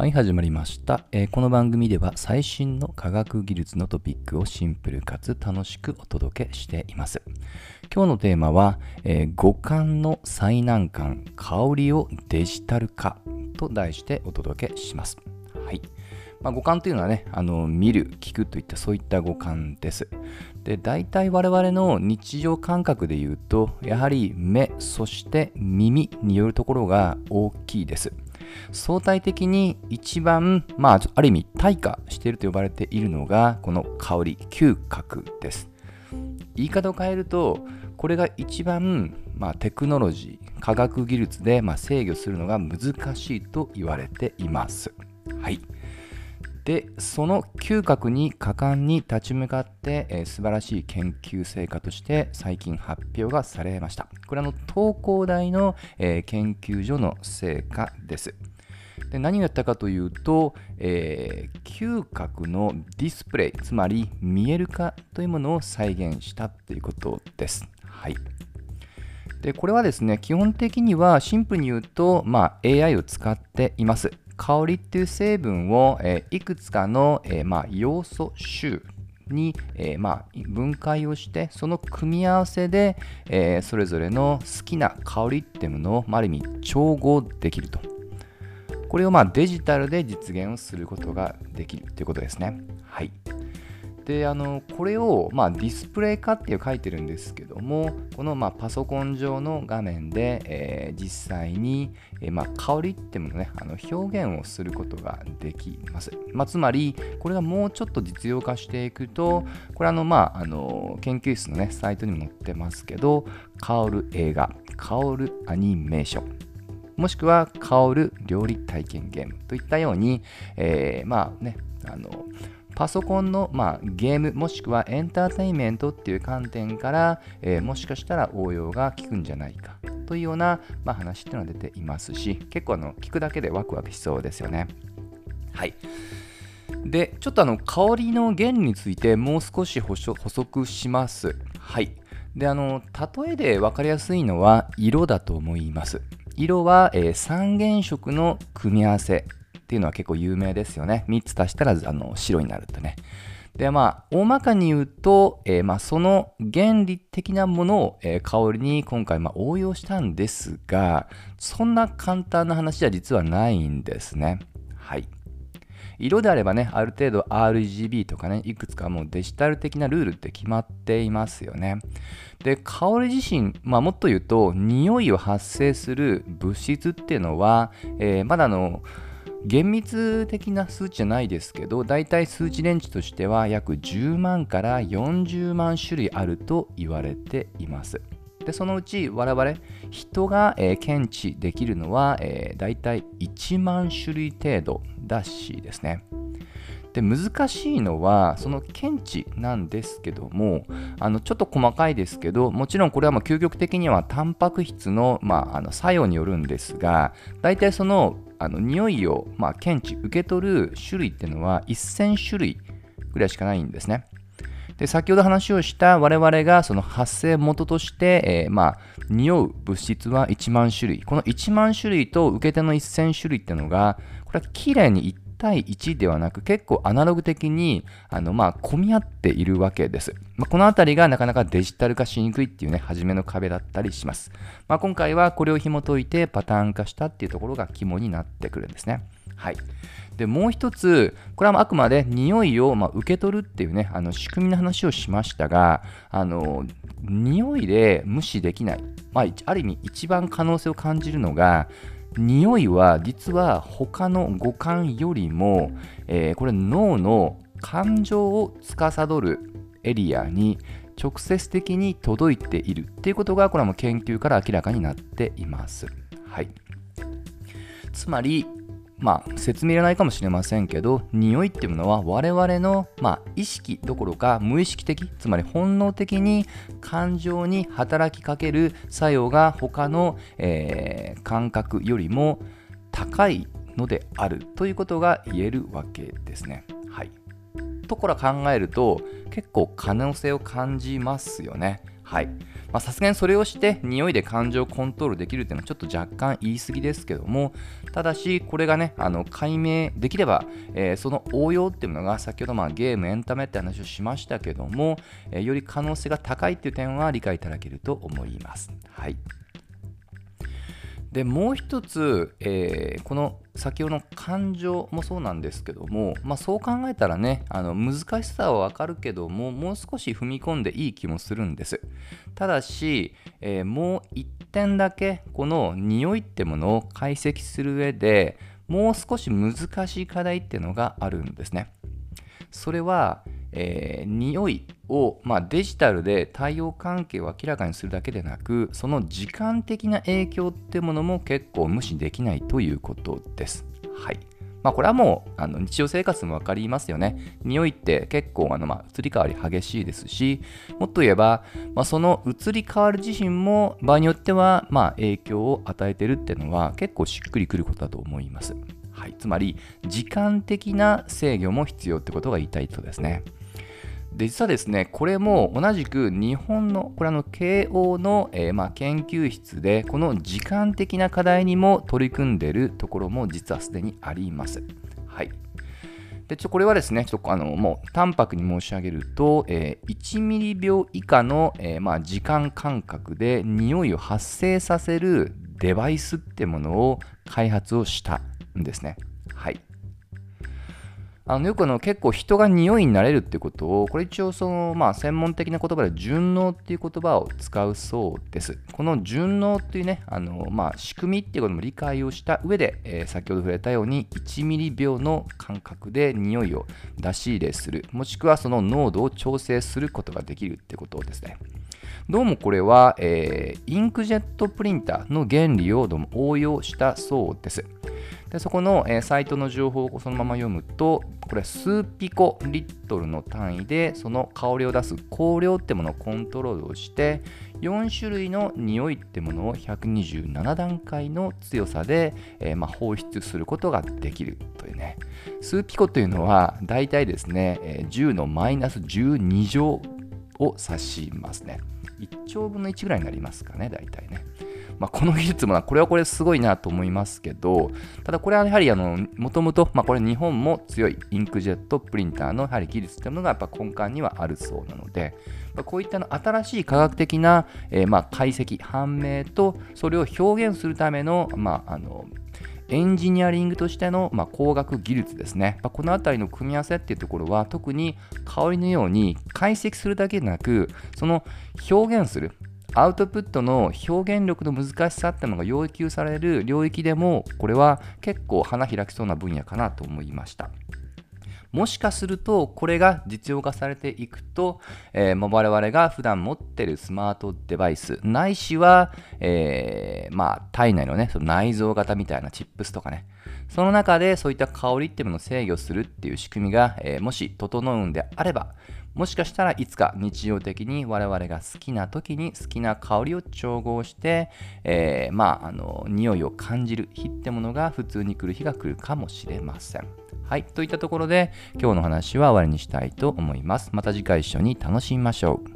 はい、始まりました、えーこの番組では最新の科学技術のトピックをシンプルかつ楽しくお届けしています。今日のテーマは、えー五感の最難関、香りをデジタル化と題してお届けします。はい。まあ、五感というのはね、あの見る、聞くといったそういった五感です。で、大体我々の日常感覚で言うと、やはり目、そして耳によるところが大きいです。相対的に一番、まあ、ある意味、退化していると呼ばれているのが、この香り、嗅覚です。言い方を変えると、これが一番、まあ、テクノロジー、科学技術で、まあ、制御するのが難しいと言われています。はい。で、その嗅覚に果敢に立ち向かって、えー素晴らしい研究成果として最近発表がされました。これはあの東工大の、えー研究所の成果です。で何をやったかというと、えー嗅覚のディスプレイ、つまり見える化というものを再現したということです。はい。でこれはですね、基本的にはシンプルに言うと、まあ、AI を使っています。香りっていう成分を、えいくつかの、えまあ、要素集に、えまあ、分解をして、その組み合わせで、えそれぞれの好きな香りっていうものを、まあ、ある意味調合できると。これをまあデジタルで実現をすることができるということですね。はい。で、あの、これをまあディスプレイ化っていう書いてるんですけども、このまあパソコン上の画面で、えー実際に、えーまあ香りっていうものね、あの表現をすることができます。まあ、つまり、これがもうちょっと実用化していくと、これあの、まあ、あの、研究室のね、サイトにも載ってますけど、香る映画、香るアニメーション、もしくは香る料理体験ゲームといったように、えーまあね、あのパソコンの、まあ、ゲームもしくはエンターテインメントっていう観点から、えーもしかしたら応用が効くんじゃないかというような、まあ、話っていうのが出ていますし結構あの聞くだけでワクワクしそうですよね。はいで、ちょっとあの香りの原理についてもう少し補足します。はい。で、あの、例えで分かりやすいのは色だと思います。色は、えー三原色の組み合わせっていうのは結構有名ですよね。3つ足したらあの白になるとね。で、まあ、大まかに言うと、えーまあ、その原理的なものを、えー香りに今回、まあ、応用したんですが、そんな簡単な話は実はないんですね。はい。色であればね、ある程度 RGB とかね、いくつかもうデジタル的なルールって決まっていますよね。で、香り自身、まあ、もっと言うと、匂いを発生する物質っていうのは、えーまだあの、厳密的な数値じゃないですけど、だいたい数値レンジとしては約10万から40万種類あると言われています。で、そのうち我々、人が、えー検知できるのは、えー、大体1万種類程度だしですね。で難しいのはその検知なんですけどもあのちょっと細かいですけどもちろんこれはまあ究極的にはタンパク質の,、まあ、あの作用によるんですが大体そのあの匂いをまあ検知受け取る種類っていうのは1000種類ぐらいしかないんですね。で先ほど話をした我々がその発生元として、えーまあ、匂う物質は1万種類この1万種類と受け手の1000種類っていうのがこれは綺麗に1対1ではなく結構アナログ的にあの、まあ、混み合っているわけです、まあ、このあたりがなかなかデジタル化しにくいっていうね初めの壁だったりします、まあ、今回はこれを紐解いてパターン化したっていうところが肝になってくるんですね。はい。でもう一つ、これはあくまで匂いをまあ受け取るっていうね、あの仕組みの話をしましたが、あの匂いで無視できない、まあ、ある意味一番可能性を感じるのが、匂いは実は他の五感よりも、えーこれ脳の感情を司るエリアに直接的に届いているっていうことがこれはもう研究から明らかになっています。はい。つまり、まあ、説明いらないかもしれませんけど、匂いっていうものは我々の、まあ、意識どころか無意識的、つまり本能的に感情に働きかける作用が他の、えー感覚よりも高いのであるということが言えるわけですね。はい。ところ考えると結構可能性を感じますよね。はい。さすがにそれをして匂いで感情をコントロールできるっていうのはちょっと若干言い過ぎですけどもただしこれがねあの解明できれば、えー、その応用っていうのが先ほどまあゲームエンタメって話をしましたけども、えー、より可能性が高いっていう点は理解いただけると思いますはいでもう一つ、えー、この先ほどの感情もそうなんですけども、まあ、そう考えたらねあの難しさはわかるけどももう少し踏み込んでいい気もするんです。ただし、えー、もう一点だけこの匂いってものを解析する上でもう少し難しい課題っていうのがあるんですね。それはえー、匂いを、まあ、デジタルで対応関係を明らかにするだけでなくその時間的な影響ってものも結構無視できないということです。はいまあ、これはもうあの日常生活も分かりますよね。匂いって結構あの、まあ、移り変わり激しいですし、もっと言えば、まあ、その移り変わる自身も場合によっては、まあ、影響を与えてるっていうのは結構しっくりくることだと思います。はい、つまり時間的な制御も必要ってことが言いたいとですね。実はですね、これも同じく日本の、これあの慶応の、えー、まあ、研究室で、この時間的な課題にも取り組んでいるところも実はすでにあります。はい。でちょこれはですね、ちょっとあのもう淡白に申し上げると、えー、1ミリ秒以下の、えー、まあ、時間間隔で匂いを発生させるデバイスってものを開発をしたんですね。はい。あのよくあの結構人が匂いになれるってことを、これ一応その、まあ、専門的な言葉で順応っていう言葉を使うそうです。この順応っていうね、あのまあ、仕組みっていうことも理解をした上で、えー、先ほど触れたように1ミリ秒の間隔で匂いを出し入れする、もしくはその濃度を調整することができるってことですね。どうもこれは、えー、インクジェットプリンターの原理をどうも応用したそうです。でそこの、えー、サイトの情報をそのまま読むと、これは数ピコリットルの単位でその香りを出す香料ってものをコントロールをして、4種類の匂いってものを127段階の強さで、えー、まあ、放出することができるというね。数ピコというのは大体ですね、え10のマイナス12乗を指しますね。1兆分の1ぐらいになりますかね、大体ね。まあ、この技術もこれはこれすごいなと思いますけど、ただこれはやはりあの、もともと、まあ、これ日本も強いインクジェットプリンターのやはり技術というものがやっぱ根幹にはあるそうなので、まあ、こういったの新しい科学的な、えー、まあ解析、判明と、それを表現するための、まあ、あの、エンジニアリングとしての、まあ、工学技術ですね。まあ、このあたりの組み合わせっていうところは特に香りのように解析するだけでなくその表現するアウトプットの表現力の難しさってのが要求される領域でもこれは結構花開きそうな分野かなと思いました。もしかするとこれが実用化されていくと、えー、我々が普段持ってるスマートデバイスないしは、えー、まあ、体内のねその内臓型みたいなチップスとかねその中でそういった香りっていうものを制御するっていう仕組みが、えー、もし整うんであればもしかしたらいつか日常的に我々が好きな時に好きな香りを調合して、えー、まあ、あの、匂いを感じる日ってものが普通に来る日が来るかもしれません。はい。といったところで今日の話は終わりにしたいと思います。また次回一緒に楽しみましょう。